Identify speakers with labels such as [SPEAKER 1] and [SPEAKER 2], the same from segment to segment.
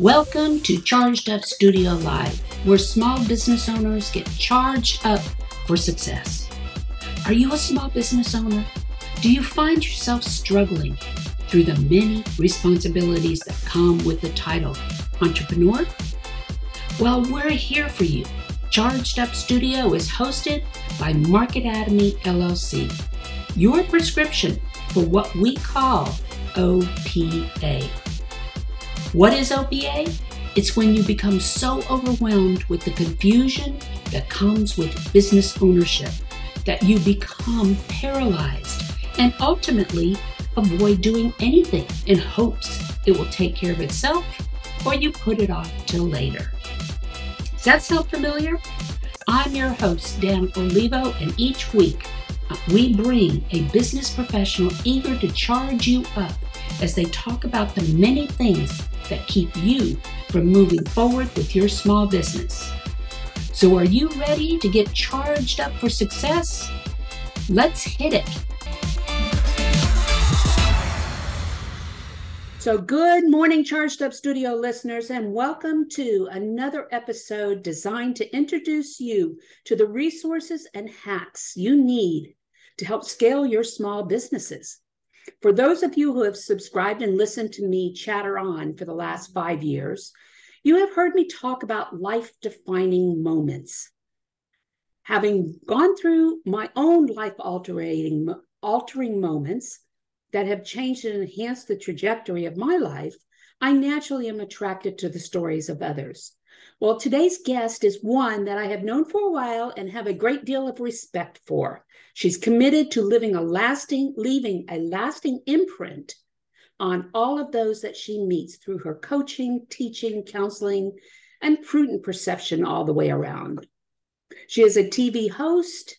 [SPEAKER 1] Welcome to Charged Up Studio Live, where small business owners get charged up for success. Are you a small business owner? Do you find yourself struggling through the many responsibilities that come with the title entrepreneur? Well, we're here for you. Charged Up Studio is hosted by MarketAtomy LLC, your prescription for what we call OPA. What is OPA? It's when you become so overwhelmed with the confusion that comes with business ownership that you become paralyzed and ultimately avoid doing anything in hopes it will take care of itself or you put it off till later. Does that sound familiar? I'm your host, Dana Olivo, and each week uh, we bring a business professional eager to charge you up as they talk about the many things that keep you from moving forward with your small business. So, are you ready to get charged up for success? Let's hit it. So, good morning, Charged Up Studio listeners, and welcome to another episode designed to introduce you to the resources and hacks you need to help scale your small businesses. For those of you who have subscribed and listened to me chatter on for the last five years, you have heard me talk about life defining moments. Having gone through my own life altering, moments that have changed and enhanced the trajectory of my life, I naturally am attracted to the stories of others. Well, today's guest is one that I have known for a while and have a great deal of respect for. She's committed to living a lasting, leaving a lasting imprint on all of those that she meets through her coaching, teaching, counseling, and prudent perception all the way around. She is a TV host,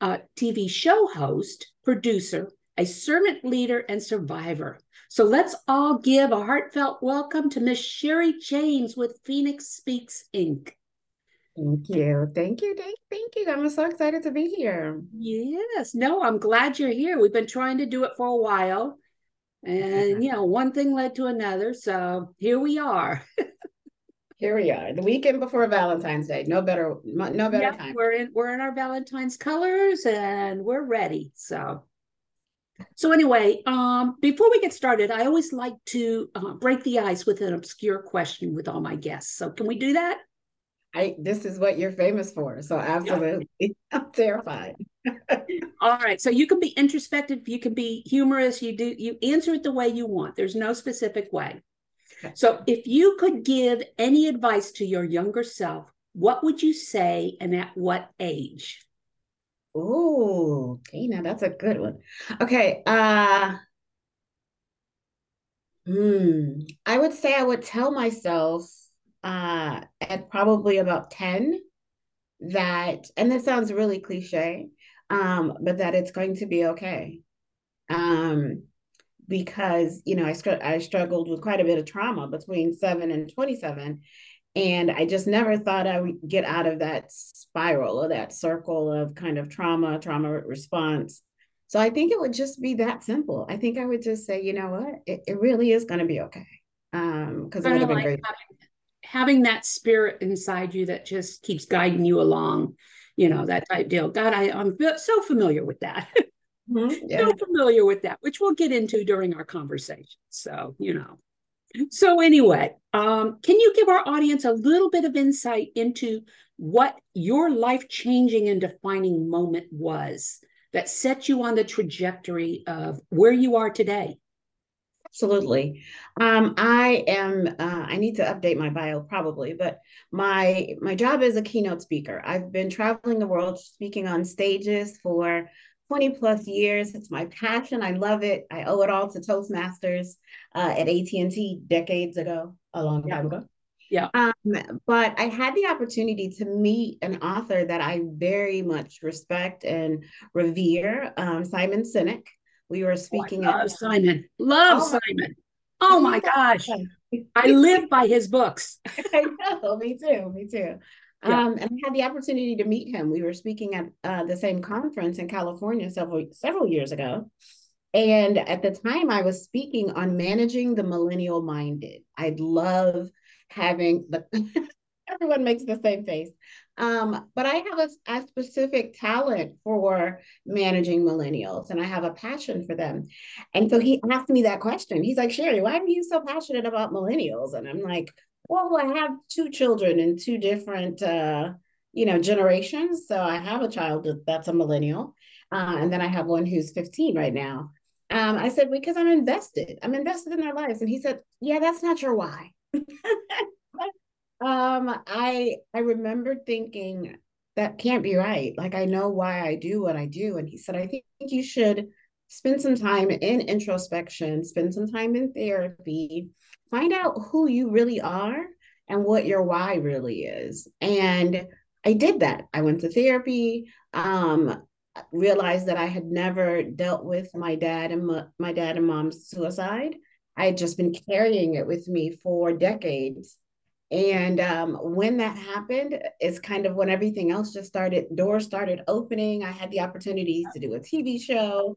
[SPEAKER 1] a TV show host, producer, a servant leader, and survivor. So let's all give a heartfelt welcome to Miss Sherry James with Phoenix Speaks Inc.
[SPEAKER 2] Thank you. Thank you. Thank, thank you. I'm so excited to be here.
[SPEAKER 1] Yes. No, I'm glad you're here. We've been trying to do it for a while. And, you know, one thing led to another. So here we are.
[SPEAKER 2] here we are. The weekend before Valentine's Day. No better, no better
[SPEAKER 1] yeah,
[SPEAKER 2] time.
[SPEAKER 1] We're in we're in our Valentine's colors and we're ready. So so anyway, um, before we get started, I always like to uh, break the ice with an obscure question with all my guests. So can we do that?
[SPEAKER 2] I this is what you're famous for. So absolutely. Yeah. I'm terrified.
[SPEAKER 1] all right. So you can be introspective, you can be humorous, you do you answer it the way you want. There's no specific way. So if you could give any advice to your younger self, what would you say and at what age?
[SPEAKER 2] Oh, okay, now that's a good one. Okay, uh hmm, I would say I would tell myself uh at probably about 10 that and this sounds really cliche, um, but that it's going to be okay. Um, because you know, I I struggled with quite a bit of trauma between 7 and 27 and I just never thought I would get out of that spiral or that circle of kind of trauma, trauma response. So I think it would just be that simple. I think I would just say, you know what, it, it really is going to be okay. Um, because it would have been like great.
[SPEAKER 1] Having, having that spirit inside you that just keeps guiding you along, you know, that type deal. God, I, I'm so familiar with that. Mm-hmm. Yeah. so familiar with that, which we'll get into during our conversation. So, you know. So, anyway, um, can you give our audience a little bit of insight into what your life changing and defining moment was that set you on the trajectory of where you are today?
[SPEAKER 2] Absolutely. Um, I am. Uh, I need to update my bio probably, but my my job is a keynote speaker. I've been traveling the world speaking on stages for 20 plus years. It's my passion. I love it. I owe it all to Toastmasters uh, at AT&T decades ago, a long time ago.
[SPEAKER 1] Yeah.
[SPEAKER 2] Um, but I had the opportunity to meet an author that I very much respect and revere, um, Simon Sinek. We were speaking
[SPEAKER 1] oh, love at Simon. Love oh, Simon. Oh my gosh. I live by his books.
[SPEAKER 2] I know, me too. Me too. Yeah. Um, and I had the opportunity to meet him. We were speaking at uh, the same conference in California several several years ago. And at the time, I was speaking on managing the millennial minded. I'd love having the everyone makes the same face. Um, but I have a, a, specific talent for managing millennials and I have a passion for them. And so he asked me that question. He's like, Sherry, why are you so passionate about millennials? And I'm like, well, I have two children in two different, uh, you know, generations. So I have a child that's a millennial. Uh, and then I have one who's 15 right now. Um, I said, because I'm invested. I'm invested in their lives. And he said, yeah, that's not your why. um, I I remember thinking that can't be right. Like I know why I do what I do. And he said, I think you should spend some time in introspection, spend some time in therapy, find out who you really are and what your why really is. And I did that. I went to therapy. Um, realized that I had never dealt with my dad and my, my dad and mom's suicide. I had just been carrying it with me for decades. And um, when that happened, it's kind of when everything else just started, doors started opening. I had the opportunity to do a TV show.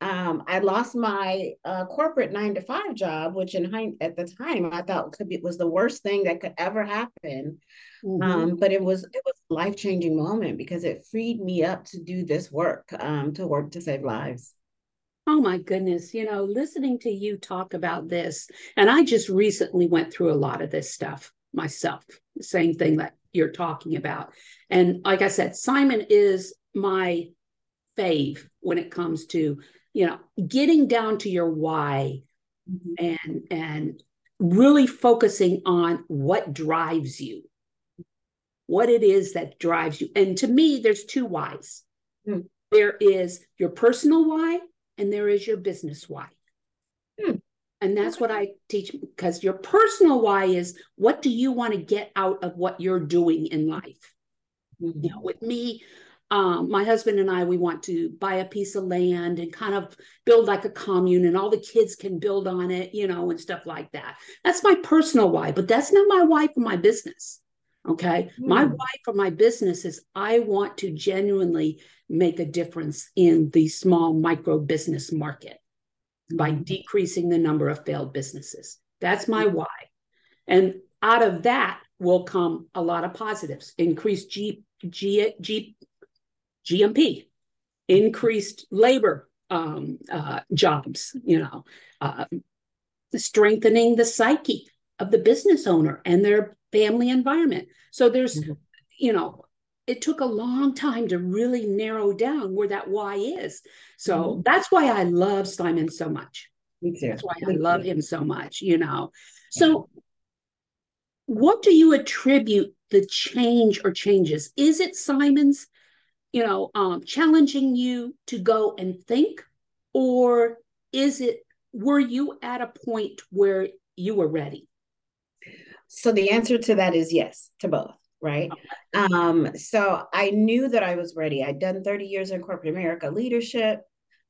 [SPEAKER 2] Um, I lost my uh, corporate nine to five job, which in hind- at the time I thought could be was the worst thing that could ever happen. Mm-hmm. Um, but it was it was a life changing moment because it freed me up to do this work, um, to work to save lives.
[SPEAKER 1] Oh my goodness, you know, listening to you talk about this, and I just recently went through a lot of this stuff myself, the same thing that you're talking about. And like I said, Simon is my fave when it comes to, you know, getting down to your why mm-hmm. and and really focusing on what drives you. What it is that drives you. And to me, there's two whys. Mm. There is your personal why and there is your business why. Hmm. And that's what I teach because your personal why is what do you want to get out of what you're doing in life? Mm-hmm. You know, with me, um, my husband and I, we want to buy a piece of land and kind of build like a commune and all the kids can build on it, you know, and stuff like that. That's my personal why, but that's not my why for my business. Okay. Mm. My why for my business is I want to genuinely make a difference in the small micro business market by mm-hmm. decreasing the number of failed businesses. That's my mm-hmm. why. And out of that will come a lot of positives increased G, G, G, GMP, increased labor um, uh, jobs, you know, uh, strengthening the psyche of the business owner and their family environment. So there's, mm-hmm. you know, it took a long time to really narrow down where that why is. So mm-hmm. that's why I love Simon so much. That's why I love him so much, you know. So what do you attribute the change or changes? Is it Simon's, you know, um, challenging you to go and think? Or is it, were you at a point where you were ready?
[SPEAKER 2] So the answer to that is yes, to both right? Um, so I knew that I was ready. I'd done 30 years in corporate America leadership.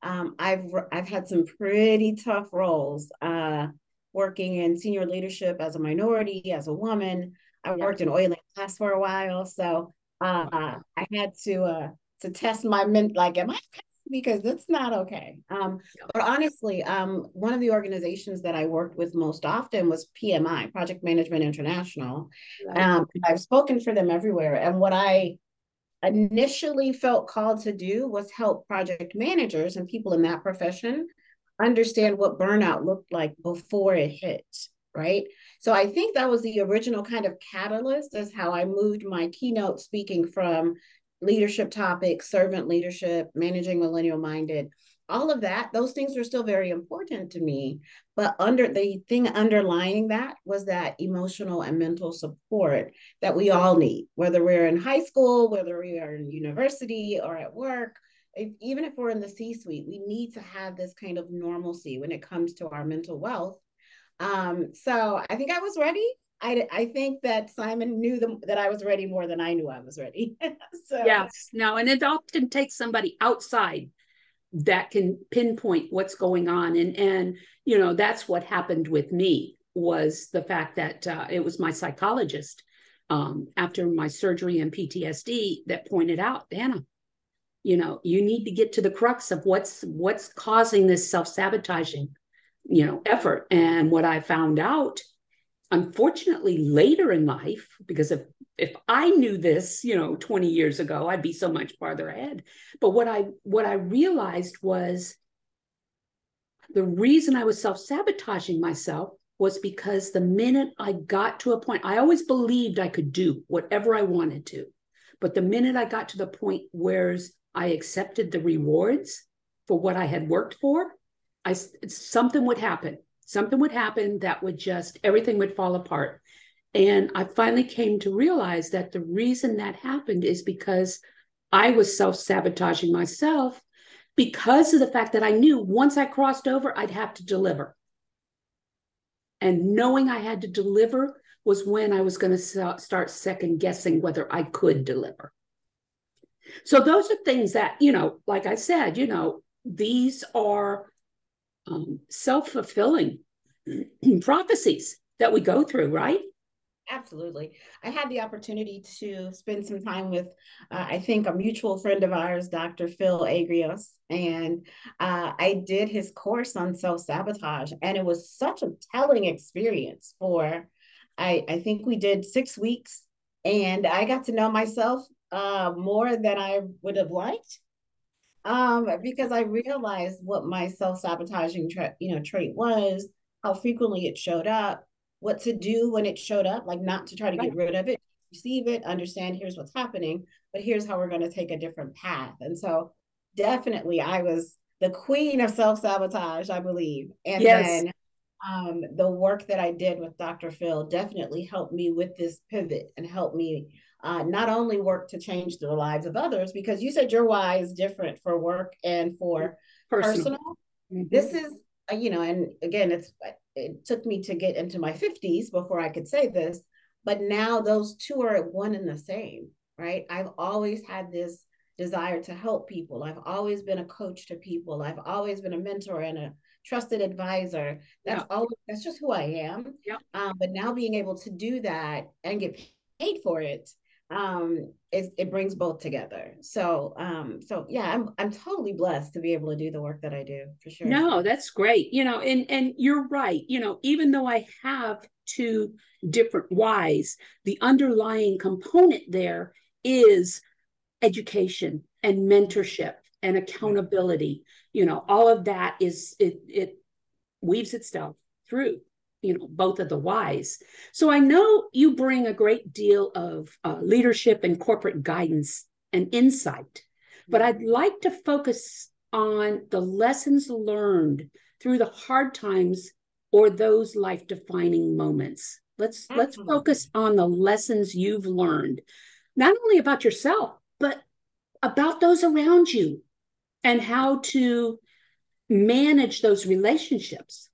[SPEAKER 2] Um, I've I've had some pretty tough roles, uh, working in senior leadership as a minority, as a woman. I worked in oil and gas for a while, so uh, I had to uh, to test my men. Like, am I because that's not okay. Um, but honestly, um, one of the organizations that I worked with most often was PMI, Project Management International. Um, I've spoken for them everywhere. And what I initially felt called to do was help project managers and people in that profession understand what burnout looked like before it hit. Right. So I think that was the original kind of catalyst as how I moved my keynote speaking from leadership topics, servant leadership, managing millennial minded, all of that, those things are still very important to me. But under the thing underlying that was that emotional and mental support that we all need, whether we're in high school, whether we are in university or at work. if, even if we're in the C suite, we need to have this kind of normalcy when it comes to our mental wealth. Um, so I think I was ready. I, I think that Simon knew the, that I was ready more than I knew I was ready.
[SPEAKER 1] so yes, no, and it often takes somebody outside that can pinpoint what's going on, and and you know that's what happened with me was the fact that uh, it was my psychologist um, after my surgery and PTSD that pointed out, Dana, you know, you need to get to the crux of what's what's causing this self-sabotaging, you know, effort. And what I found out, unfortunately, later in life, because if if I knew this, you know, 20 years ago, I'd be so much farther ahead. But what I what I realized was the reason I was self-sabotaging myself was because the minute I got to a point, I always believed I could do whatever I wanted to. But the minute I got to the point where I accepted the rewards for what I had worked for, I something would happen. Something would happen that would just everything would fall apart. And I finally came to realize that the reason that happened is because I was self-sabotaging myself because of the fact that I knew once I crossed over, I'd have to deliver. And knowing I had to deliver was when I was going to start second guessing whether I could deliver. So those are things that, you know, like I said, you know, these are um, self fulfilling prophecies that we go through, right?
[SPEAKER 2] Absolutely. I had the opportunity to spend some time with, uh, I think, a mutual friend of ours, Dr. Phil Agrios, and uh, I did his course on self sabotage, and it was such a telling experience. For, I, I think we did six weeks, and I got to know myself uh, more than I would have liked, um, because I realized what my self sabotaging, tra- you know, trait was, how frequently it showed up what to do when it showed up, like not to try to get rid of it, receive it, understand here's what's happening, but here's how we're going to take a different path. And so definitely I was the queen of self-sabotage, I believe. And yes. then um, the work that I did with Dr. Phil definitely helped me with this pivot and helped me uh, not only work to change the lives of others, because you said your why is different for work and for personal. personal. Mm-hmm. This is, uh, you know, and again, it's it took me to get into my 50s before I could say this, but now those two are one and the same, right? I've always had this desire to help people. I've always been a coach to people. I've always been a mentor and a trusted advisor. That's yeah. always that's just who I am. Yeah. Um, but now being able to do that and get paid for it um it, it brings both together. So um so yeah i'm i'm totally blessed to be able to do the work that i do for sure.
[SPEAKER 1] No that's great you know and and you're right you know even though i have two different whys the underlying component there is education and mentorship and accountability. You know all of that is it it weaves itself through you know both of the whys. So i know you bring a great deal of uh, leadership and corporate guidance and insight but i'd like to focus on the lessons learned through the hard times or those life defining moments. Let's Absolutely. let's focus on the lessons you've learned not only about yourself but about those around you and how to manage those relationships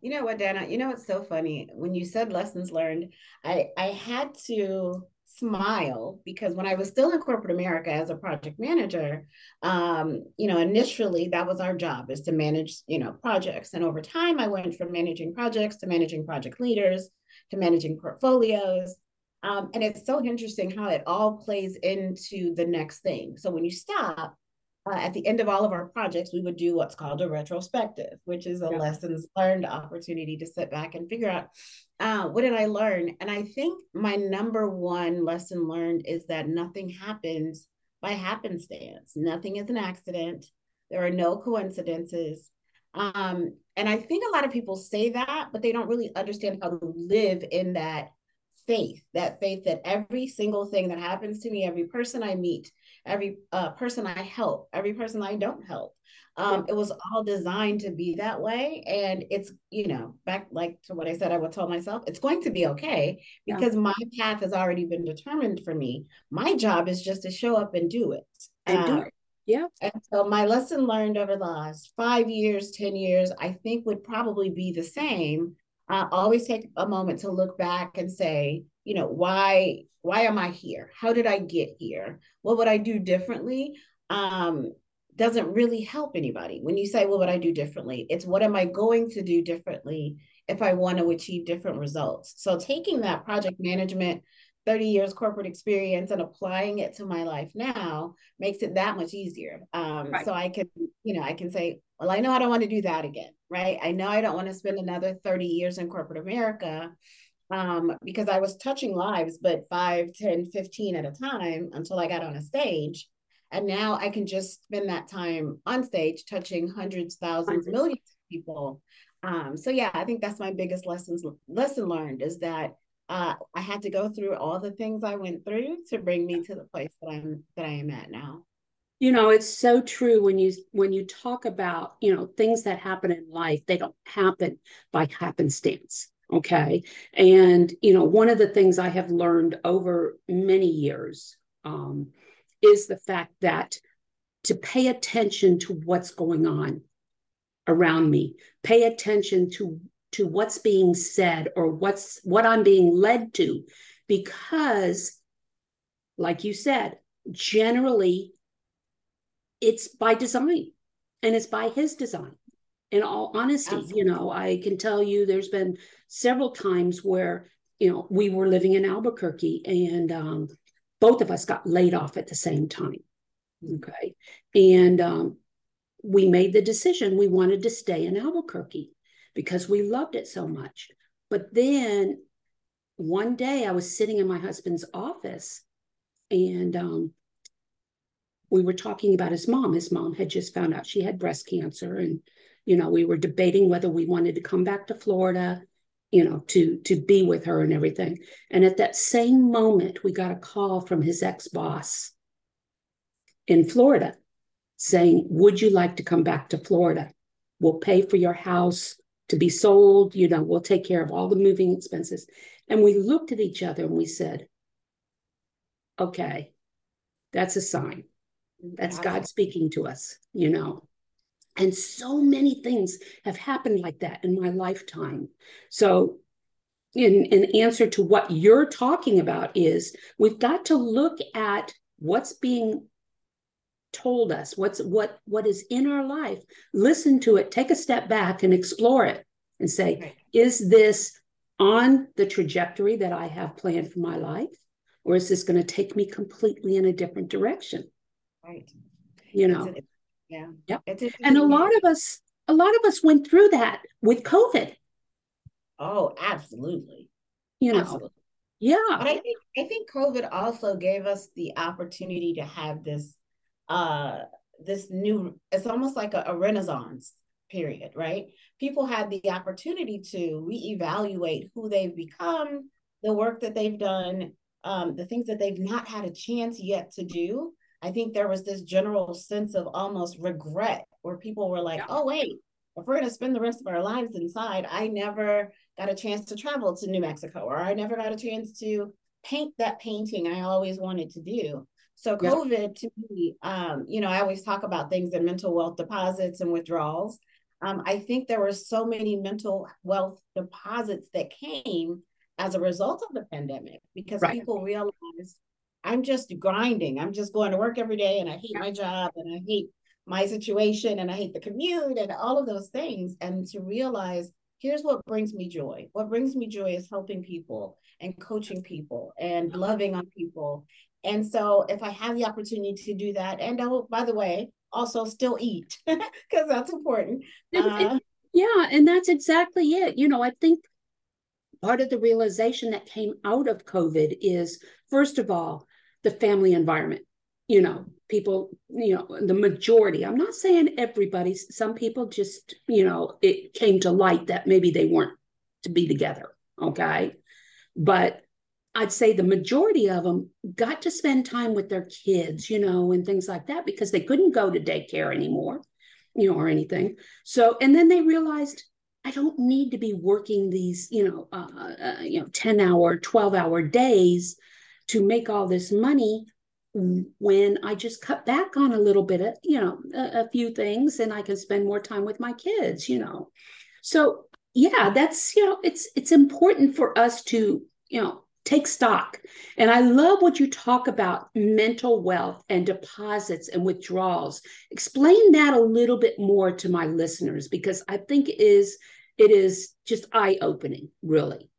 [SPEAKER 2] you know what, Dana? You know what's so funny? When you said lessons learned, I I had to smile because when I was still in corporate America as a project manager, um, you know, initially that was our job is to manage, you know, projects. And over time, I went from managing projects to managing project leaders to managing portfolios. Um, and it's so interesting how it all plays into the next thing. So when you stop, uh, at the end of all of our projects, we would do what's called a retrospective, which is a yeah. lessons learned opportunity to sit back and figure out uh, what did I learn. And I think my number one lesson learned is that nothing happens by happenstance. Nothing is an accident. There are no coincidences. Um, and I think a lot of people say that, but they don't really understand how to live in that faith, that faith that every single thing that happens to me, every person I meet, every uh, person I help, every person I don't help, um, it was all designed to be that way. And it's, you know, back like to what I said, I would tell myself, it's going to be okay because yeah. my path has already been determined for me. My job is just to show up and do it.
[SPEAKER 1] And do it. Yeah.
[SPEAKER 2] And so my lesson learned over the last five years, 10 years, I think would probably be the same. Uh, always take a moment to look back and say, you know, why, why am I here? How did I get here? What would I do differently? Um, doesn't really help anybody. When you say, well, what I do differently, it's what am I going to do differently if I want to achieve different results? So taking that project management 30 years corporate experience and applying it to my life now makes it that much easier. Um, right. So I can, you know, I can say, well, I know I don't want to do that again, right? I know I don't want to spend another 30 years in corporate America um, because I was touching lives, but 5, 10, 15 at a time until I got on a stage. And now I can just spend that time on stage touching hundreds, thousands, millions of people. Um, so yeah, I think that's my biggest lessons lesson learned is that uh, I had to go through all the things I went through to bring me to the place that I'm that I am at now.
[SPEAKER 1] You know, it's so true when you when you talk about you know things that happen in life, they don't happen by happenstance. Okay, and you know one of the things I have learned over many years um, is the fact that to pay attention to what's going on around me, pay attention to to what's being said or what's what I'm being led to. Because like you said generally it's by design and it's by his design in all honesty Absolutely. you know i can tell you there's been several times where you know we were living in albuquerque and um, both of us got laid off at the same time mm. okay and um, we made the decision we wanted to stay in albuquerque because we loved it so much. But then one day I was sitting in my husband's office and um, we were talking about his mom. His mom had just found out she had breast cancer. And, you know, we were debating whether we wanted to come back to Florida, you know, to to be with her and everything. And at that same moment, we got a call from his ex-boss in Florida saying, Would you like to come back to Florida? We'll pay for your house to be sold. You know, we'll take care of all the moving expenses. And we looked at each other and we said, okay, that's a sign. That's God speaking to us, you know. And so many things have happened like that in my lifetime. So, in, in answer to what you're talking about, is we've got to look at what's being told us what's what what is in our life listen to it take a step back and explore it and say right. is this on the trajectory that i have planned for my life or is this going to take me completely in a different direction
[SPEAKER 2] right
[SPEAKER 1] you know
[SPEAKER 2] it's, yeah.
[SPEAKER 1] Yep. and a lot of us a lot of us went through that with covid.
[SPEAKER 2] Oh absolutely.
[SPEAKER 1] You know. Absolutely. yeah.
[SPEAKER 2] But i think i think covid also gave us the opportunity to have this uh this new it's almost like a, a renaissance period right? People had the opportunity to reevaluate who they've become the work that they've done um, the things that they've not had a chance yet to do i think there was this general sense of almost regret where people were like yeah. oh wait if we're going to spend the rest of our lives inside i never got a chance to travel to new mexico or i never got a chance to paint that painting i always wanted to do so COVID yeah. to me, um, you know, I always talk about things in mental wealth deposits and withdrawals. Um, I think there were so many mental wealth deposits that came as a result of the pandemic because right. people realized I'm just grinding. I'm just going to work every day and I hate my job and I hate my situation and I hate the commute and all of those things. And to realize here's what brings me joy. What brings me joy is helping people and coaching people and loving on people and so if I have the opportunity to do that, and oh, by the way, also still eat because that's important. Uh,
[SPEAKER 1] yeah, and that's exactly it. You know, I think part of the realization that came out of COVID is, first of all, the family environment. You know, people, you know, the majority, I'm not saying everybody, some people just, you know, it came to light that maybe they weren't to be together. Okay. But I'd say the majority of them got to spend time with their kids, you know, and things like that because they couldn't go to daycare anymore, you know, or anything. So, and then they realized I don't need to be working these, you know, uh, uh, you know, 10 hour, 12 hour days to make all this money when I just cut back on a little bit of, you know, a, a few things and I can spend more time with my kids, you know. So yeah, that's, you know, it's it's important for us to, you know, take stock. And I love what you talk about mental wealth and deposits and withdrawals. Explain that a little bit more to my listeners because I think it is it is just eye-opening, really.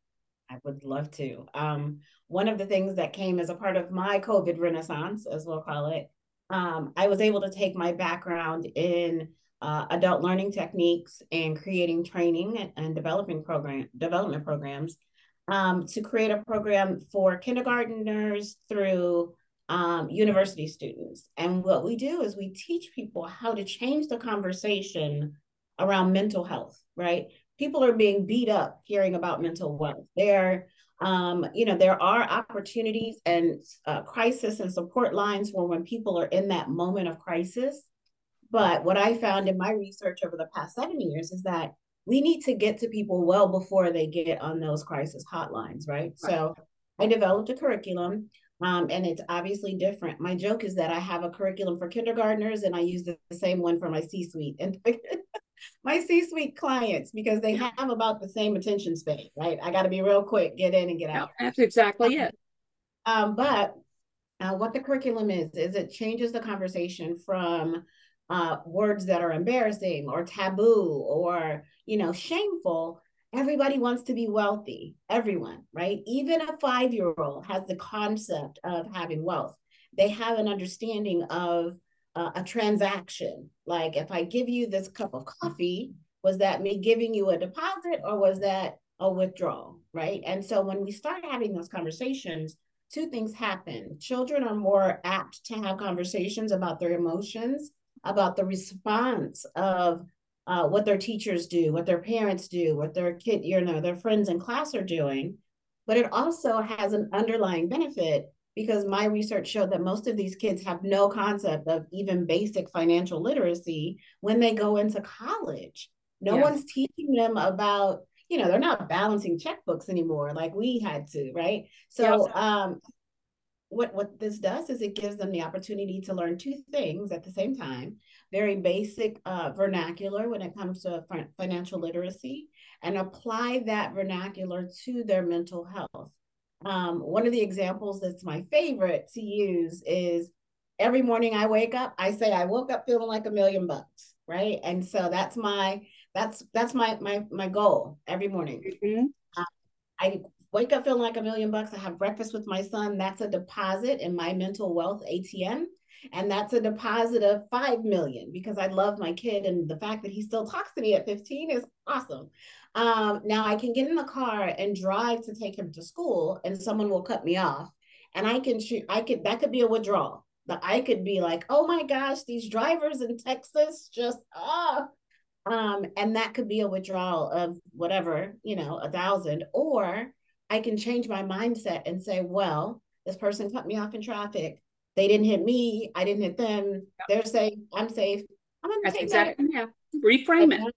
[SPEAKER 2] I would love to. Um, one of the things that came as a part of my COVID renaissance, as we'll call it, um, I was able to take my background in uh, adult learning techniques and creating training and, and developing program development programs um, to create a program for kindergarteners through um, university students. And what we do is we teach people how to change the conversation around mental health, right? People are being beat up hearing about mental wealth. They're um, you know, there are opportunities and uh, crisis and support lines for when people are in that moment of crisis. But what I found in my research over the past seven years is that we need to get to people well before they get on those crisis hotlines, right? right. So I developed a curriculum um, and it's obviously different. My joke is that I have a curriculum for kindergartners and I use the, the same one for my C suite. And my C-suite clients because they have about the same attention span, right? I got to be real quick, get in and get out.
[SPEAKER 1] That's exactly it.
[SPEAKER 2] Um, but uh, what the curriculum is is it changes the conversation from uh, words that are embarrassing or taboo or you know shameful. Everybody wants to be wealthy. Everyone, right? Even a five-year-old has the concept of having wealth. They have an understanding of uh, a transaction. Like if I give you this cup of coffee, was that me giving you a deposit or was that a withdrawal? Right. And so when we start having those conversations, two things happen. Children are more apt to have conversations about their emotions, about the response of uh, what their teachers do, what their parents do, what their kid, you know, their friends in class are doing. But it also has an underlying benefit because my research showed that most of these kids have no concept of even basic financial literacy when they go into college. No yes. one's teaching them about, you know, they're not balancing checkbooks anymore like we had to, right? So, yes. um, what what this does is it gives them the opportunity to learn two things at the same time very basic uh, vernacular when it comes to financial literacy and apply that vernacular to their mental health um, one of the examples that's my favorite to use is every morning I wake up, I say I woke up feeling like a million bucks, right? And so that's my that's that's my my my goal every morning. Mm-hmm. Uh, I wake up feeling like a million bucks. I have breakfast with my son. That's a deposit in my mental wealth ATM. And that's a deposit of 5 million because I love my kid. And the fact that he still talks to me at 15 is awesome. Um, now I can get in the car and drive to take him to school, and someone will cut me off, and I can shoot. I could that could be a withdrawal. That I could be like, oh my gosh, these drivers in Texas just ah. Um, and that could be a withdrawal of whatever, you know, a thousand. Or I can change my mindset and say, well, this person cut me off in traffic. They didn't hit me. I didn't hit them. They're safe. I'm safe. I'm gonna
[SPEAKER 1] That's take exactly, that. Yeah. Reframe it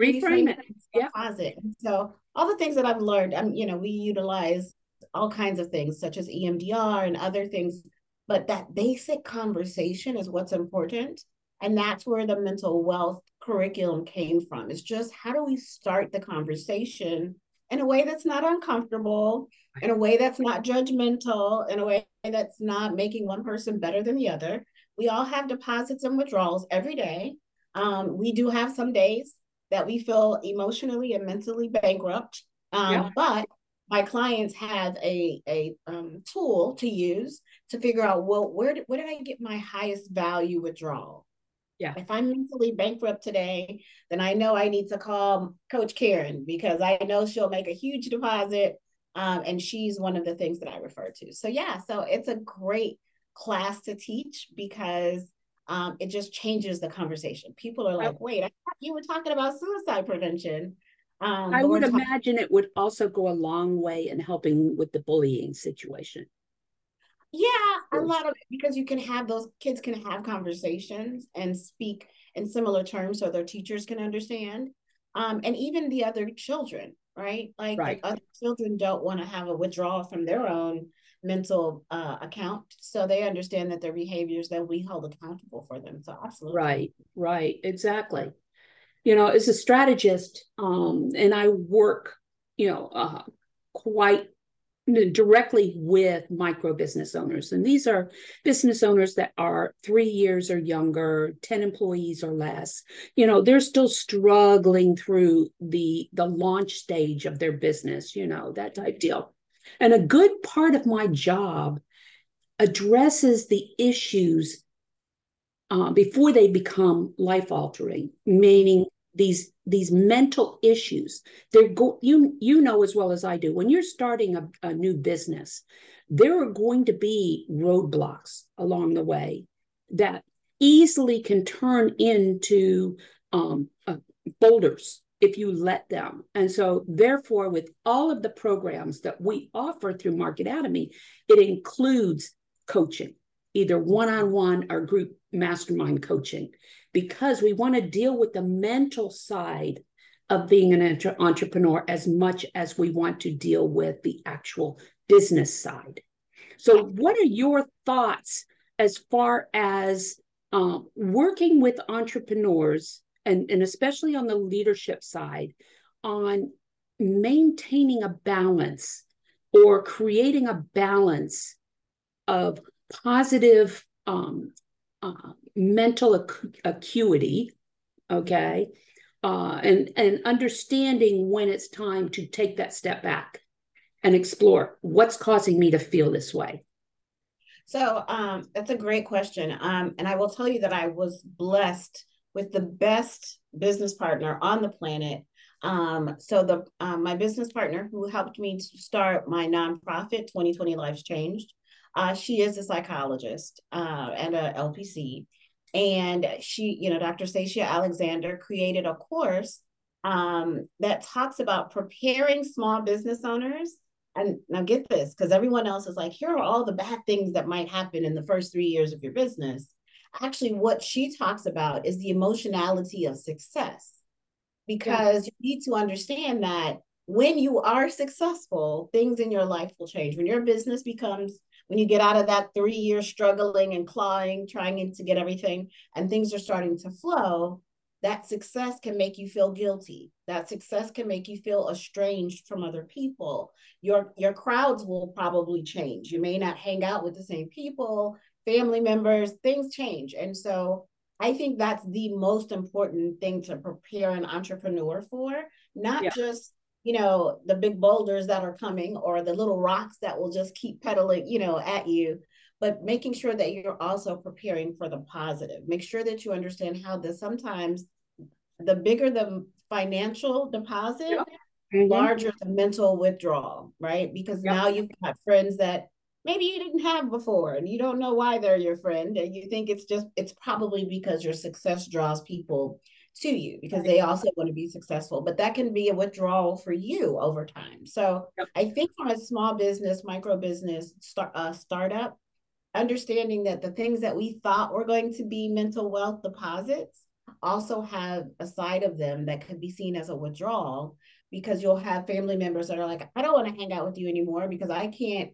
[SPEAKER 1] reframe it yeah.
[SPEAKER 2] deposit so all the things that i've learned i'm you know we utilize all kinds of things such as emdr and other things but that basic conversation is what's important. And that's where the mental wealth curriculum came from it's just how do we start the conversation in a way that's not uncomfortable in a way that's not judgmental in a way that's not making one person better than the other. We all have deposits and withdrawals every day. Um, we do have some days that we feel emotionally and mentally bankrupt. Um, yeah. But my clients have a, a um, tool to use to figure out, well, where did, where did I get my highest value withdrawal? Yeah. If I'm mentally bankrupt today, then I know I need to call Coach Karen because I know she'll make a huge deposit. Um, and she's one of the things that I refer to. So, yeah, so it's a great class to teach because um, it just changes the conversation. People are like, wait, I thought you were talking about suicide prevention.
[SPEAKER 1] Um, I would imagine it would also go a long way in helping with the bullying situation.
[SPEAKER 2] Yeah, a lot of it because you can have those kids can have conversations and speak in similar terms so their teachers can understand. Um, and even the other children, right? Like,
[SPEAKER 1] right.
[SPEAKER 2] other children don't want to have a withdrawal from their own mental uh, account. So they understand that their behaviors that we hold accountable for them. So absolutely.
[SPEAKER 1] Right, right, exactly. You know, as a strategist, um, and I work, you know, uh, quite directly with micro business owners. And these are business owners that are three years or younger, 10 employees or less. You know, they're still struggling through the the launch stage of their business, you know, that type deal. And a good part of my job addresses the issues uh, before they become life altering, meaning these these mental issues. They're go you you know as well as i do when you're starting a, a new business there are going to be roadblocks along the way that easily can turn into um, uh, boulders if you let them and so therefore with all of the programs that we offer through marketatomy it includes coaching either one-on-one or group mastermind coaching because we want to deal with the mental side of being an entre- entrepreneur as much as we want to deal with the actual business side. So, what are your thoughts as far as um, working with entrepreneurs and, and especially on the leadership side on maintaining a balance or creating a balance of positive um, uh, mental ac- acuity, okay, uh, and and understanding when it's time to take that step back and explore what's causing me to feel this way.
[SPEAKER 2] So um, that's a great question, um, and I will tell you that I was blessed with the best business partner on the planet. Um, so the um, my business partner who helped me to start my nonprofit, 2020 Lives Changed, uh, she is a psychologist uh, and a LPC. And she, you know, Dr. Stacia Alexander created a course um, that talks about preparing small business owners. And now get this, because everyone else is like, here are all the bad things that might happen in the first three years of your business. Actually, what she talks about is the emotionality of success, because yeah. you need to understand that when you are successful, things in your life will change. When your business becomes when you get out of that three years struggling and clawing, trying to get everything, and things are starting to flow, that success can make you feel guilty. That success can make you feel estranged from other people. Your your crowds will probably change. You may not hang out with the same people, family members, things change. And so I think that's the most important thing to prepare an entrepreneur for, not yeah. just you know the big boulders that are coming or the little rocks that will just keep pedaling you know at you but making sure that you're also preparing for the positive make sure that you understand how this sometimes the bigger the financial deposit mm-hmm. larger the mental withdrawal right because now you've got friends that maybe you didn't have before and you don't know why they're your friend and you think it's just it's probably because your success draws people to you because they also want to be successful but that can be a withdrawal for you over time so yep. i think from a small business micro business start uh, startup understanding that the things that we thought were going to be mental wealth deposits also have a side of them that could be seen as a withdrawal because you'll have family members that are like i don't want to hang out with you anymore because i can't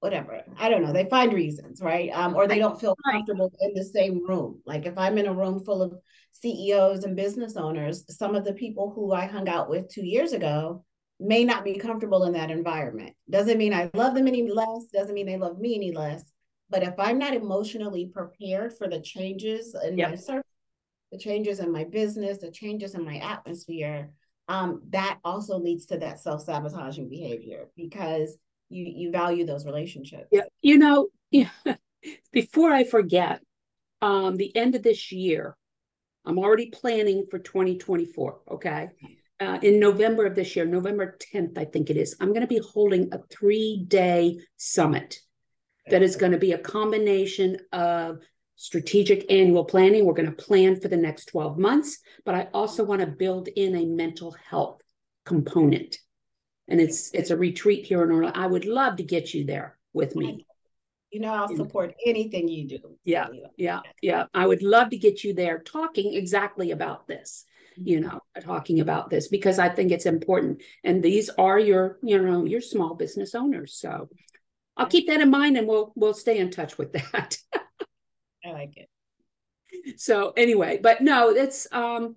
[SPEAKER 2] whatever i don't know they find reasons right um, or they don't feel comfortable in the same room like if i'm in a room full of CEOs and business owners, some of the people who I hung out with two years ago may not be comfortable in that environment. Doesn't mean I love them any less, doesn't mean they love me any less. But if I'm not emotionally prepared for the changes in yep. my circle, the changes in my business, the changes in my atmosphere, um, that also leads to that self-sabotaging behavior because you you value those relationships.
[SPEAKER 1] Yeah, you know, yeah. before I forget, um, the end of this year, I'm already planning for 2024. Okay. Uh, in November of this year, November 10th, I think it is, I'm going to be holding a three day summit that is going to be a combination of strategic annual planning. We're going to plan for the next 12 months, but I also want to build in a mental health component. And it's it's a retreat here in Orlando. I would love to get you there with me.
[SPEAKER 2] You know, I'll support anything you do.
[SPEAKER 1] Yeah, yeah, yeah. I would love to get you there talking exactly about this, you know. talking about this because I think it's important. And these are your, you know, your small business owners. So I'll keep that in mind and we'll we'll stay in touch with that.
[SPEAKER 2] I like it.
[SPEAKER 1] So anyway, but no, it's um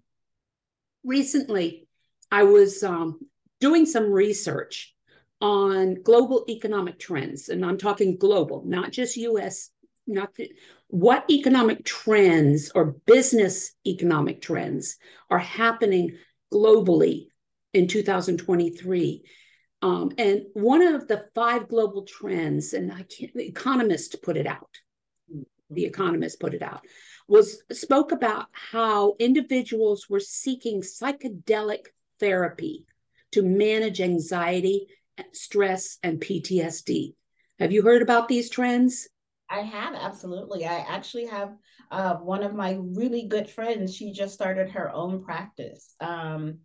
[SPEAKER 1] recently I was um doing some research on global economic trends and I'm talking global, not just US not the, what economic trends or business economic trends are happening globally in 2023. Um, and one of the five global trends, and I can't, the Economist put it out. The Economist put it out, was spoke about how individuals were seeking psychedelic therapy to manage anxiety, stress, and PTSD. Have you heard about these trends?
[SPEAKER 2] I have absolutely. I actually have uh, one of my really good friends. She just started her own practice. Um,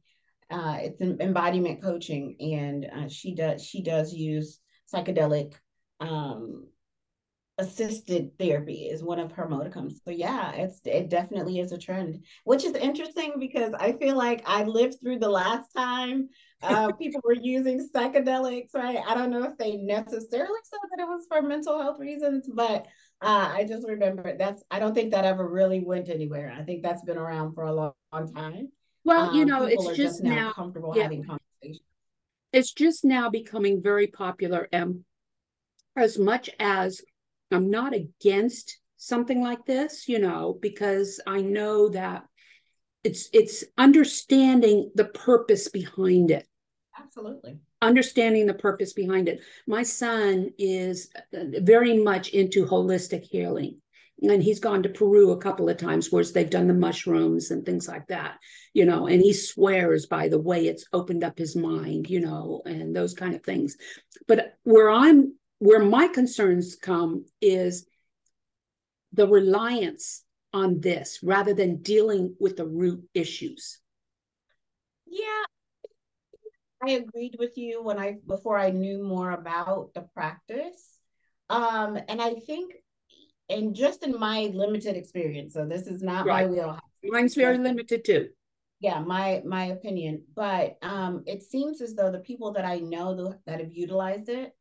[SPEAKER 2] uh, it's embodiment coaching, and uh, she does she does use psychedelic um, assisted therapy is one of her modicums. So yeah, it's it definitely is a trend, which is interesting because I feel like I lived through the last time uh, people were using psychedelics, right? I don't know if they necessarily said that it was for mental health reasons, but uh, I just remember that's I don't think that ever really went anywhere. I think that's been around for a long, long time.
[SPEAKER 1] Well, um, you know, it's just, just, now, now
[SPEAKER 2] comfortable yeah. having conversations.
[SPEAKER 1] It's just now becoming very popular, and as much as I'm not against something like this, you know, because I know that it's it's understanding the purpose behind it.
[SPEAKER 2] Absolutely.
[SPEAKER 1] Understanding the purpose behind it. My son is uh, very much into holistic healing. And he's gone to Peru a couple of times where they've done the mushrooms and things like that, you know, and he swears by the way it's opened up his mind, you know, and those kind of things. But where I'm where my concerns come is the reliance on this rather than dealing with the root issues.
[SPEAKER 2] Yeah, I agreed with you when I before I knew more about the practice. Um, and I think and just in my limited experience, so this is not right. my wheelhouse.
[SPEAKER 1] Mine's very limited too.
[SPEAKER 2] Yeah, my my opinion. But um it seems as though the people that I know that have utilized it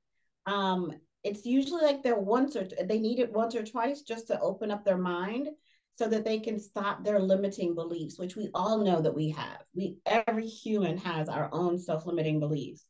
[SPEAKER 2] um, it's usually like they're once or they need it once or twice just to open up their mind so that they can stop their limiting beliefs, which we all know that we have. We every human has our own self-limiting beliefs.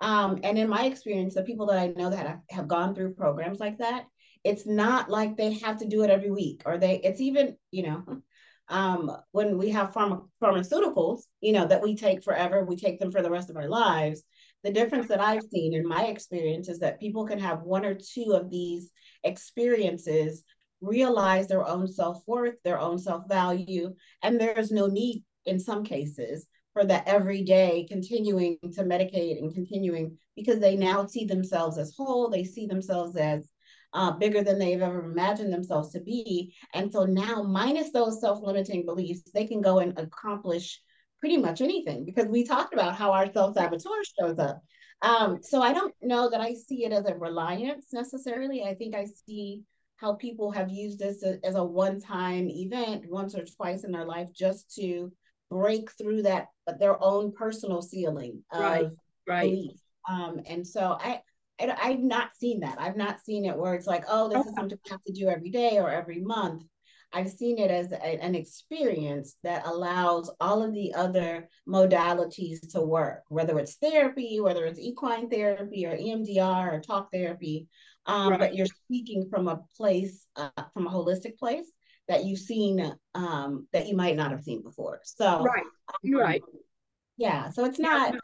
[SPEAKER 2] Um, and in my experience, the people that I know that have, have gone through programs like that, it's not like they have to do it every week or they it's even, you know, um, when we have pharma, pharmaceuticals, you know, that we take forever, we take them for the rest of our lives the difference that I've seen in my experience is that people can have one or two of these experiences, realize their own self worth, their own self value, and there's no need in some cases for the everyday continuing to medicate and continuing because they now see themselves as whole, they see themselves as uh, bigger than they've ever imagined themselves to be. And so now, minus those self limiting beliefs, they can go and accomplish pretty much anything because we talked about how our self-saboteur shows up. Um, so I don't know that I see it as a reliance necessarily. I think I see how people have used this as a one-time event once or twice in their life just to break through that their own personal ceiling of
[SPEAKER 1] right, right.
[SPEAKER 2] belief. Um, and so I, I have not seen that. I've not seen it where it's like, oh, this okay. is something we have to do every day or every month. I've seen it as a, an experience that allows all of the other modalities to work, whether it's therapy, whether it's equine therapy or EMDR or talk therapy. Um, right. But you're speaking from a place, uh, from a holistic place that you've seen um, that you might not have seen before. So,
[SPEAKER 1] right, you're um, right.
[SPEAKER 2] Yeah, so it's not.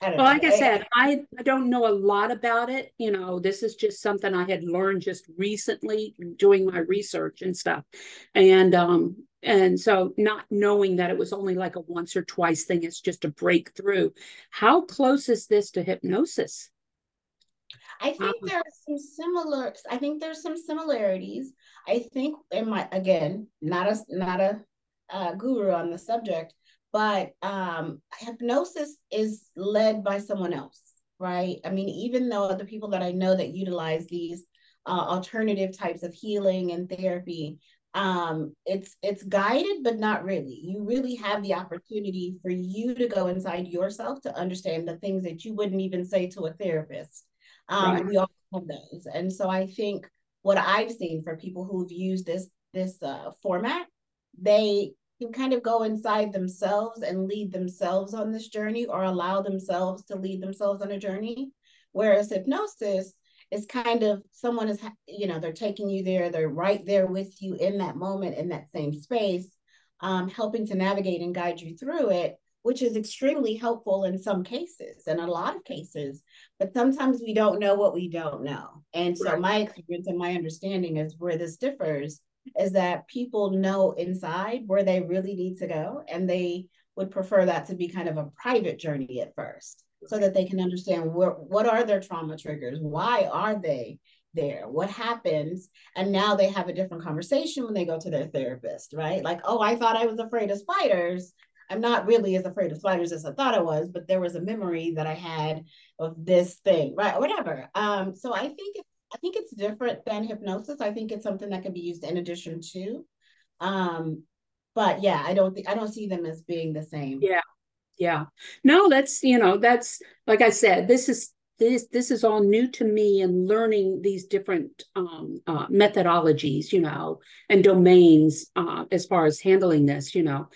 [SPEAKER 2] Yeah
[SPEAKER 1] well, like I said, I, I don't know a lot about it. You know, this is just something I had learned just recently doing my research and stuff. And um, and so not knowing that it was only like a once or twice thing, it's just a breakthrough. How close is this to hypnosis?
[SPEAKER 2] I think um, there's some similar. I think there's some similarities. I think in my again, not a not a uh, guru on the subject, but um, hypnosis is led by someone else, right? I mean, even though the people that I know that utilize these uh, alternative types of healing and therapy, um it's it's guided but not really you really have the opportunity for you to go inside yourself to understand the things that you wouldn't even say to a therapist um right. we all have those and so i think what i've seen for people who've used this this uh, format they can kind of go inside themselves and lead themselves on this journey or allow themselves to lead themselves on a journey. Whereas hypnosis is kind of someone is you know they're taking you there they're right there with you in that moment in that same space um, helping to navigate and guide you through it which is extremely helpful in some cases and a lot of cases. But sometimes we don't know what we don't know. And so right. my experience and my understanding is where this differs is that people know inside where they really need to go and they would prefer that to be kind of a private journey at first so that they can understand where, what are their trauma triggers? Why are they there? What happens? And now they have a different conversation when they go to their therapist right? Like oh i thought i was afraid of spiders. I'm not really as afraid of spiders as i thought i was but there was a memory that i had of this thing right? Whatever. Um so i think i think it's different than hypnosis. I think it's something that can be used in addition to um but yeah i don't think i don't see them as being the same.
[SPEAKER 1] Yeah yeah. No that's you know that's like i said this is this this is all new to me and learning these different um, uh, methodologies you know and domains uh, as far as handling this you know.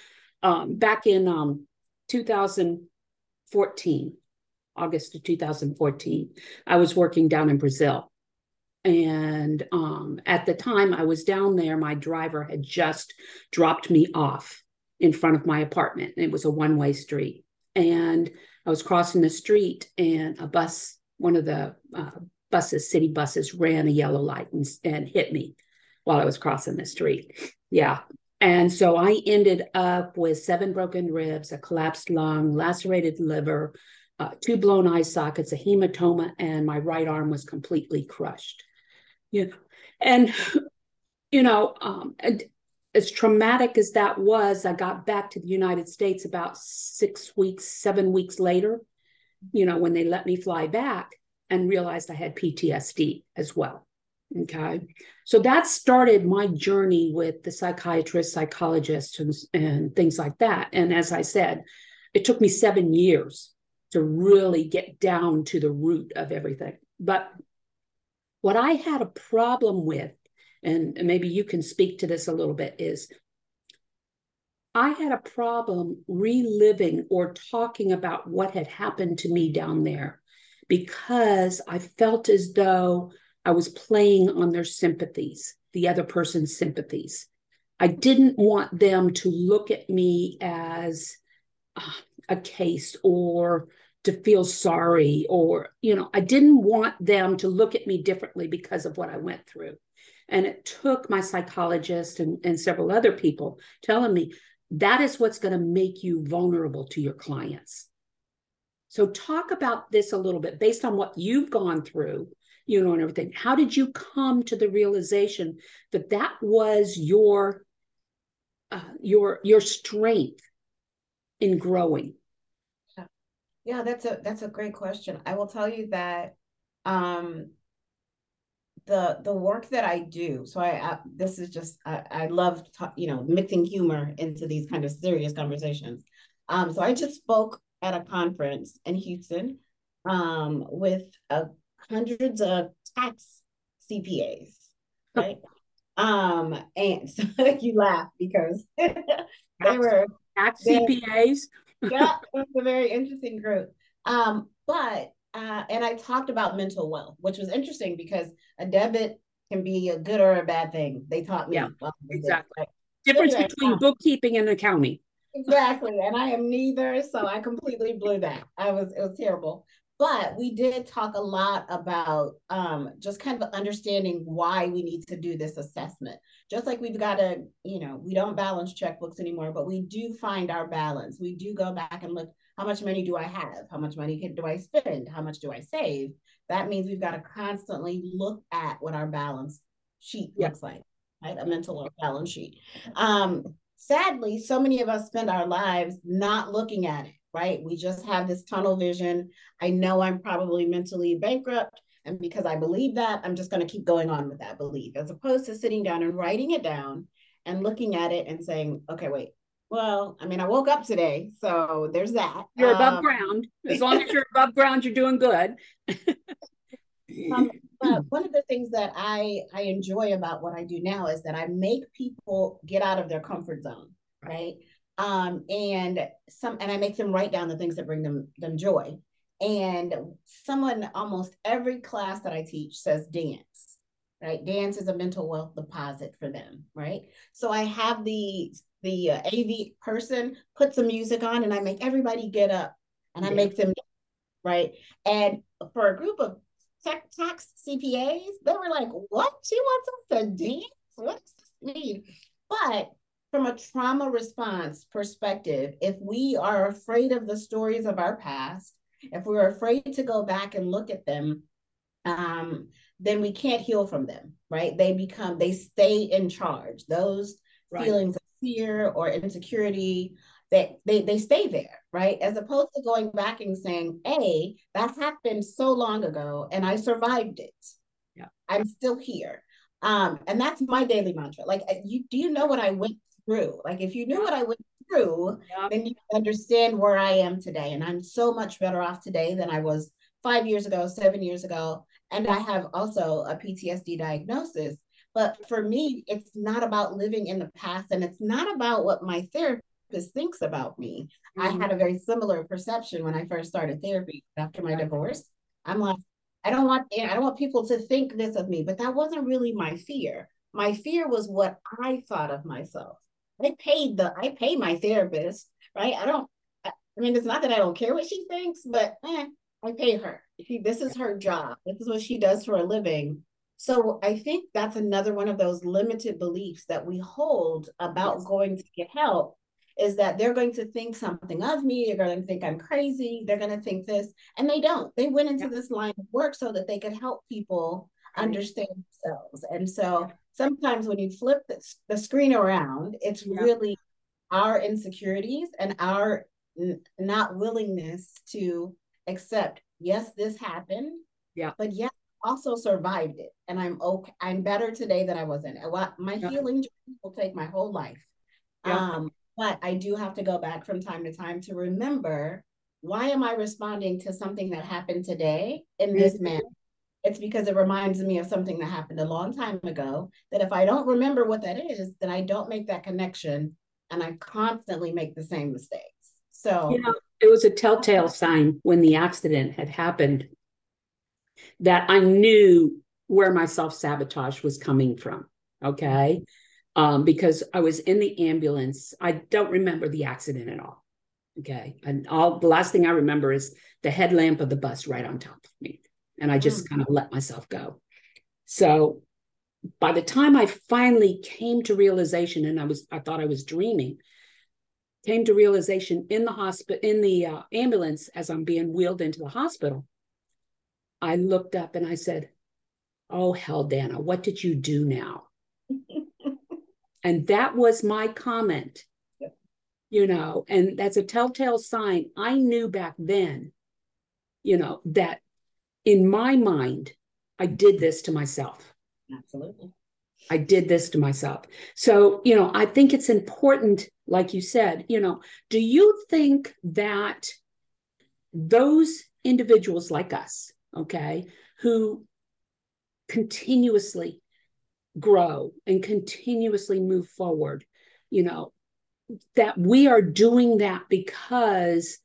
[SPEAKER 1] Um, back in um, 2014 august of 2014 i was working down in brazil and um, at the time i was down there my driver had just dropped me off in front of my apartment. It was a one way street. And I was crossing the street, and a bus, one of the uh, buses, city buses, ran a yellow light and, and hit me while I was crossing the street. Yeah. And so I ended up with seven broken ribs, a collapsed lung, lacerated liver, uh, two blown eye sockets, a hematoma, and my right arm was completely crushed. Yeah. And, you know, um, and as traumatic as that was, I got back to the United States about six weeks, seven weeks later, you know, when they let me fly back and realized I had PTSD as well. Okay. So that started my journey with the psychiatrist, psychologist, and, and things like that. And as I said, it took me seven years to really get down to the root of everything. But what I had a problem with and maybe you can speak to this a little bit, is I had a problem reliving or talking about what had happened to me down there because I felt as though I was playing on their sympathies, the other person's sympathies. I didn't want them to look at me as uh, a case or to feel sorry or, you know, I didn't want them to look at me differently because of what I went through. And it took my psychologist and, and several other people telling me that is what's going to make you vulnerable to your clients. So, talk about this a little bit based on what you've gone through, you know, and everything. How did you come to the realization that that was your uh, your your strength in growing?
[SPEAKER 2] Yeah, that's a that's a great question. I will tell you that um, the the work that I do. So I, I this is just I, I love you know mixing humor into these kind of serious conversations. Um, so I just spoke at a conference in Houston um, with uh, hundreds of tax CPAs, right? um, and so you laugh because they were
[SPEAKER 1] tax CPAs.
[SPEAKER 2] Yeah, it's a very interesting group. Um, but uh, and I talked about mental wealth, which was interesting because a debit can be a good or a bad thing. They taught me.
[SPEAKER 1] Yeah, exactly. Right? Difference between bookkeeping and accounting.
[SPEAKER 2] Exactly. And I am neither. So I completely blew that. I was, it was terrible. But we did talk a lot about um, just kind of understanding why we need to do this assessment. Just like we've got to, you know, we don't balance checkbooks anymore, but we do find our balance. We do go back and look how much money do I have? How much money can, do I spend? How much do I save? That means we've got to constantly look at what our balance sheet yeah. looks like, right? A mental balance sheet. Um, sadly, so many of us spend our lives not looking at it, right? We just have this tunnel vision. I know I'm probably mentally bankrupt. And because I believe that, I'm just going to keep going on with that belief, as opposed to sitting down and writing it down and looking at it and saying, okay, wait, well, I mean, I woke up today, so there's that.
[SPEAKER 1] You're above um, ground. As long as you're above ground, you're doing good.
[SPEAKER 2] um, but one of the things that I I enjoy about what I do now is that I make people get out of their comfort zone, right? Um, and some and I make them write down the things that bring them them joy. And someone almost every class that I teach says dance, right? Dance is a mental wealth deposit for them, right? So I have the the uh, AV person put some music on, and I make everybody get up, and I make them right. And for a group of tech tax CPAs, they were like, "What? She wants us to dance? What does this mean?" But from a trauma response perspective, if we are afraid of the stories of our past, if we're afraid to go back and look at them, um, then we can't heal from them, right? They become, they stay in charge. Those right. feelings of fear or insecurity, they, they, they stay there, right? As opposed to going back and saying, hey, that happened so long ago and I survived it. Yeah. I'm still here. Um, and that's my daily mantra. Like, you do you know what I went through? Like, if you knew what I went through, yeah. then you understand where I am today. And I'm so much better off today than I was five years ago, seven years ago. And I have also a PTSD diagnosis. But for me, it's not about living in the past and it's not about what my therapist thinks about me. Mm-hmm. I had a very similar perception when I first started therapy after my divorce. I'm like, I don't want I don't want people to think this of me, but that wasn't really my fear. My fear was what I thought of myself. I paid the I pay my therapist, right? I don't I mean it's not that I don't care what she thinks, but eh, I pay her. She, this is her job. This is what she does for a living. So I think that's another one of those limited beliefs that we hold about yes. going to get help is that they're going to think something of me. They're going to think I'm crazy. They're going to think this, and they don't. They went into yeah. this line of work so that they could help people understand themselves. And so sometimes when you flip the, the screen around, it's yeah. really our insecurities and our n- not willingness to accept, yes, this happened.
[SPEAKER 1] Yeah.
[SPEAKER 2] But yes, also survived it. And I'm okay. I'm better today than I was in. My yeah. healing will take my whole life. Yeah. Um, but I do have to go back from time to time to remember why am I responding to something that happened today in this manner? It's because it reminds me of something that happened a long time ago. That if I don't remember what that is, then I don't make that connection and I constantly make the same mistakes. So,
[SPEAKER 1] you know, it was a telltale sign when the accident had happened that I knew where my self sabotage was coming from. Okay. Um, because I was in the ambulance. I don't remember the accident at all. Okay. And all the last thing I remember is the headlamp of the bus right on top of me and I just mm. kind of let myself go. So by the time I finally came to realization, and I was I thought I was dreaming, came to realization in the hospital in the uh, ambulance as I'm being wheeled into the hospital. I looked up and I said, "Oh hell, Dana, what did you do now?" and that was my comment. You know, and that's a telltale sign. I knew back then, you know, that in my mind, I did this to myself.
[SPEAKER 2] Absolutely.
[SPEAKER 1] I did this to myself. So, you know, I think it's important, like you said, you know, do you think that those individuals like us, okay, who continuously grow and continuously move forward, you know, that we are doing that because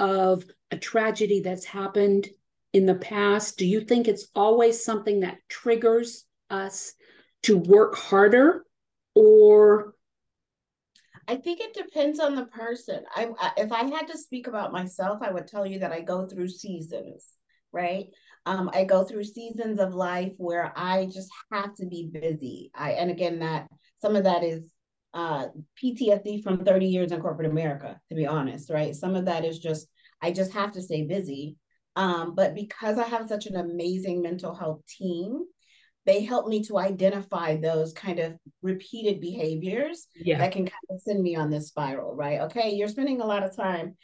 [SPEAKER 1] of a tragedy that's happened in the past? Do you think it's always something that triggers us to work harder or?
[SPEAKER 2] I think it depends on the person. I, if I had to speak about myself, I would tell you that I go through seasons, right? Um, I go through seasons of life where I just have to be busy. I and again that some of that is uh, PTSD from 30 years in corporate America, to be honest, right? Some of that is just I just have to stay busy. Um, but because I have such an amazing mental health team, they help me to identify those kind of repeated behaviors yeah. that can kind of send me on this spiral, right? Okay, you're spending a lot of time,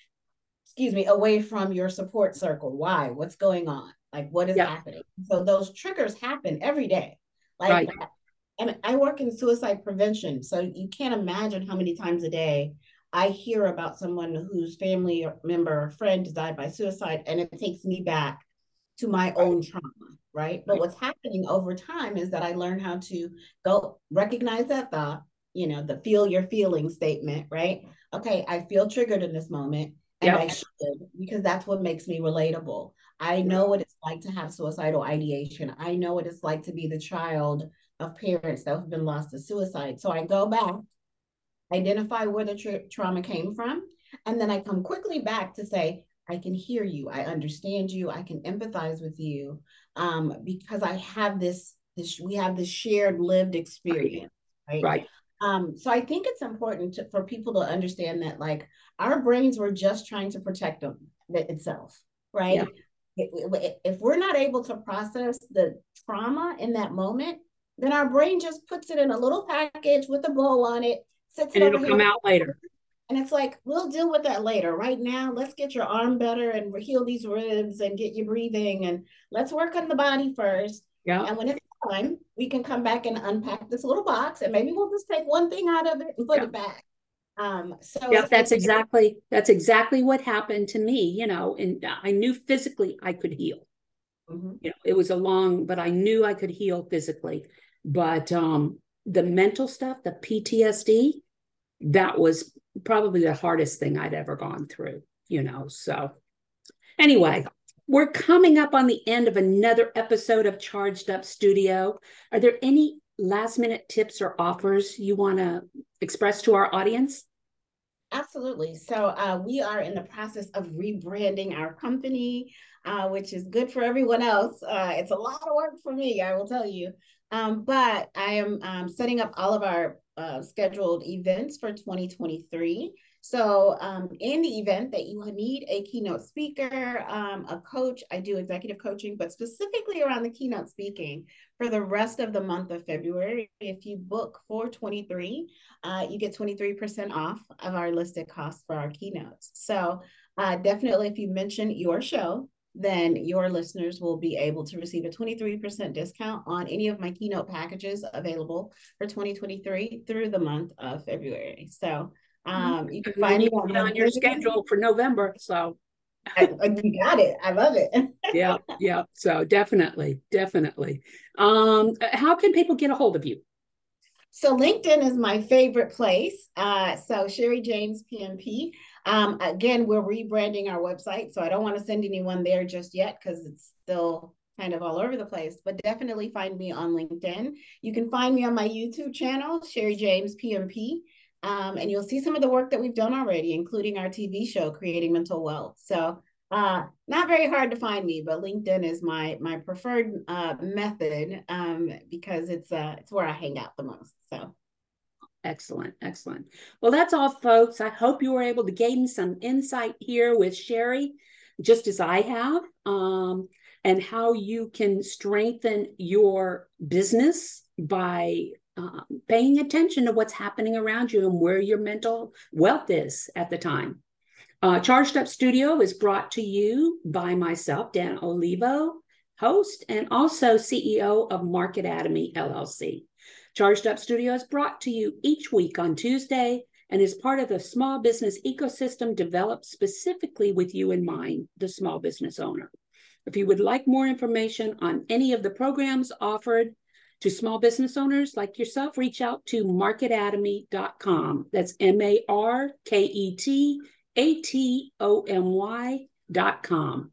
[SPEAKER 2] excuse me, away from your support circle. Why? What's going on? Like, what is yeah. happening? So those triggers happen every day. Like, right. and I work in suicide prevention. So you can't imagine how many times a day I hear about someone whose family member or friend died by suicide, and it takes me back to my own trauma, right? But what's happening over time is that I learn how to go recognize that thought, you know, the feel your feeling statement, right? Okay, I feel triggered in this moment, and yep. I should because that's what makes me relatable. I know what it's like to have suicidal ideation. I know what it's like to be the child of parents that have been lost to suicide. So I go back, identify where the tra- trauma came from, and then I come quickly back to say, I can hear you, I understand you, I can empathize with you, um, because I have this this we have this shared lived experience, right?
[SPEAKER 1] Right.
[SPEAKER 2] Um, so I think it's important to, for people to understand that like our brains were just trying to protect them itself, right? Yeah if we're not able to process the trauma in that moment, then our brain just puts it in a little package with a bow on it,
[SPEAKER 1] sits and it it'll come out later.
[SPEAKER 2] And it's like, we'll deal with that later. Right now, let's get your arm better and heal these ribs and get you breathing and let's work on the body first.
[SPEAKER 1] Yeah.
[SPEAKER 2] And when it's time, we can come back and unpack this little box and maybe we'll just take one thing out of it and put yeah. it back. Um, so
[SPEAKER 1] yeah, that's exactly that's exactly what happened to me, you know, and I knew physically I could heal. Mm-hmm. You know, it was a long, but I knew I could heal physically. But um the mental stuff, the PTSD, that was probably the hardest thing I'd ever gone through, you know. So anyway, we're coming up on the end of another episode of Charged Up Studio. Are there any last minute tips or offers you want to express to our audience?
[SPEAKER 2] Absolutely. So uh, we are in the process of rebranding our company, uh, which is good for everyone else. Uh, it's a lot of work for me, I will tell you. Um, but I am um, setting up all of our uh, scheduled events for 2023. So, um, in the event that you need a keynote speaker, um, a coach, I do executive coaching, but specifically around the keynote speaking for the rest of the month of February. If you book for 23, uh, you get 23% off of our listed costs for our keynotes. So, uh, definitely, if you mention your show, then your listeners will be able to receive a 23% discount on any of my keynote packages available for 2023 through the month of February. So, um, you can find me on,
[SPEAKER 1] on your schedule for November. So
[SPEAKER 2] I, you got it. I love it.
[SPEAKER 1] yeah, yeah. So definitely, definitely. Um, how can people get a hold of you?
[SPEAKER 2] So LinkedIn is my favorite place. Uh, so Sherry James PMP. Um, again, we're rebranding our website, so I don't want to send anyone there just yet because it's still kind of all over the place. But definitely find me on LinkedIn. You can find me on my YouTube channel, Sherry James PMP. Um, and you'll see some of the work that we've done already, including our TV show, Creating Mental Wealth. So uh, not very hard to find me, but LinkedIn is my my preferred uh, method um, because it's uh, it's where I hang out the most. So.
[SPEAKER 1] Excellent, excellent. Well, that's all, folks. I hope you were able to gain some insight here with Sherry, just as I have, um, and how you can strengthen your business by uh, paying attention to what's happening around you and where your mental wealth is at the time. Uh, Charged Up Studio is brought to you by myself, Dana Olivo, host and also CEO of MarketAtomy LLC. Charged Up Studio is brought to you each week on Tuesday and is part of the small business ecosystem developed specifically with you in mind, the small business owner. If you would like more information on any of the programs offered, to small business owners like yourself, reach out to marketatomy.com. That's M A R K E T A T O M Y.com.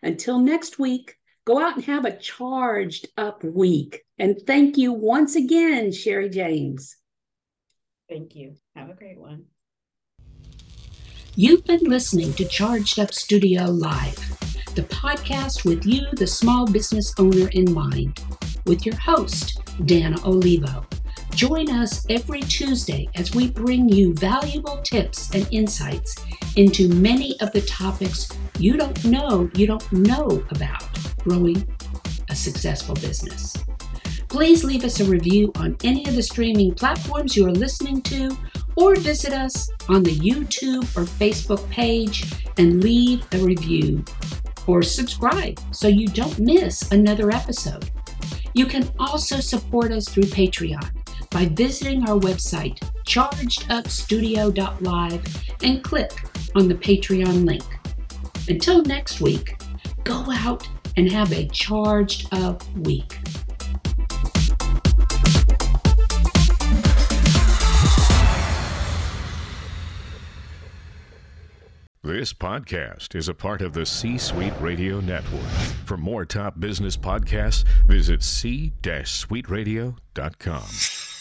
[SPEAKER 1] Until next week, go out and have a charged up week. And thank you once again, Sherry James.
[SPEAKER 2] Thank you. Have a great one.
[SPEAKER 3] You've been listening to Charged Up Studio Live, the podcast with you, the small business owner, in mind with your host, Dana Olivo. Join us every Tuesday as we bring you valuable tips and insights into many of the topics you don't know you don't know about growing a successful business. Please leave us a review on any of the streaming platforms you are listening to, or visit us on the YouTube or Facebook page and leave a review or subscribe so you don't miss another episode.
[SPEAKER 1] You can also support us through Patreon by visiting our website, chargedupstudio.live, and click on the Patreon link. Until next week, go out and have a charged up week.
[SPEAKER 4] This podcast is a part of the C Suite Radio Network. For more top business podcasts, visit c-suiteradio.com.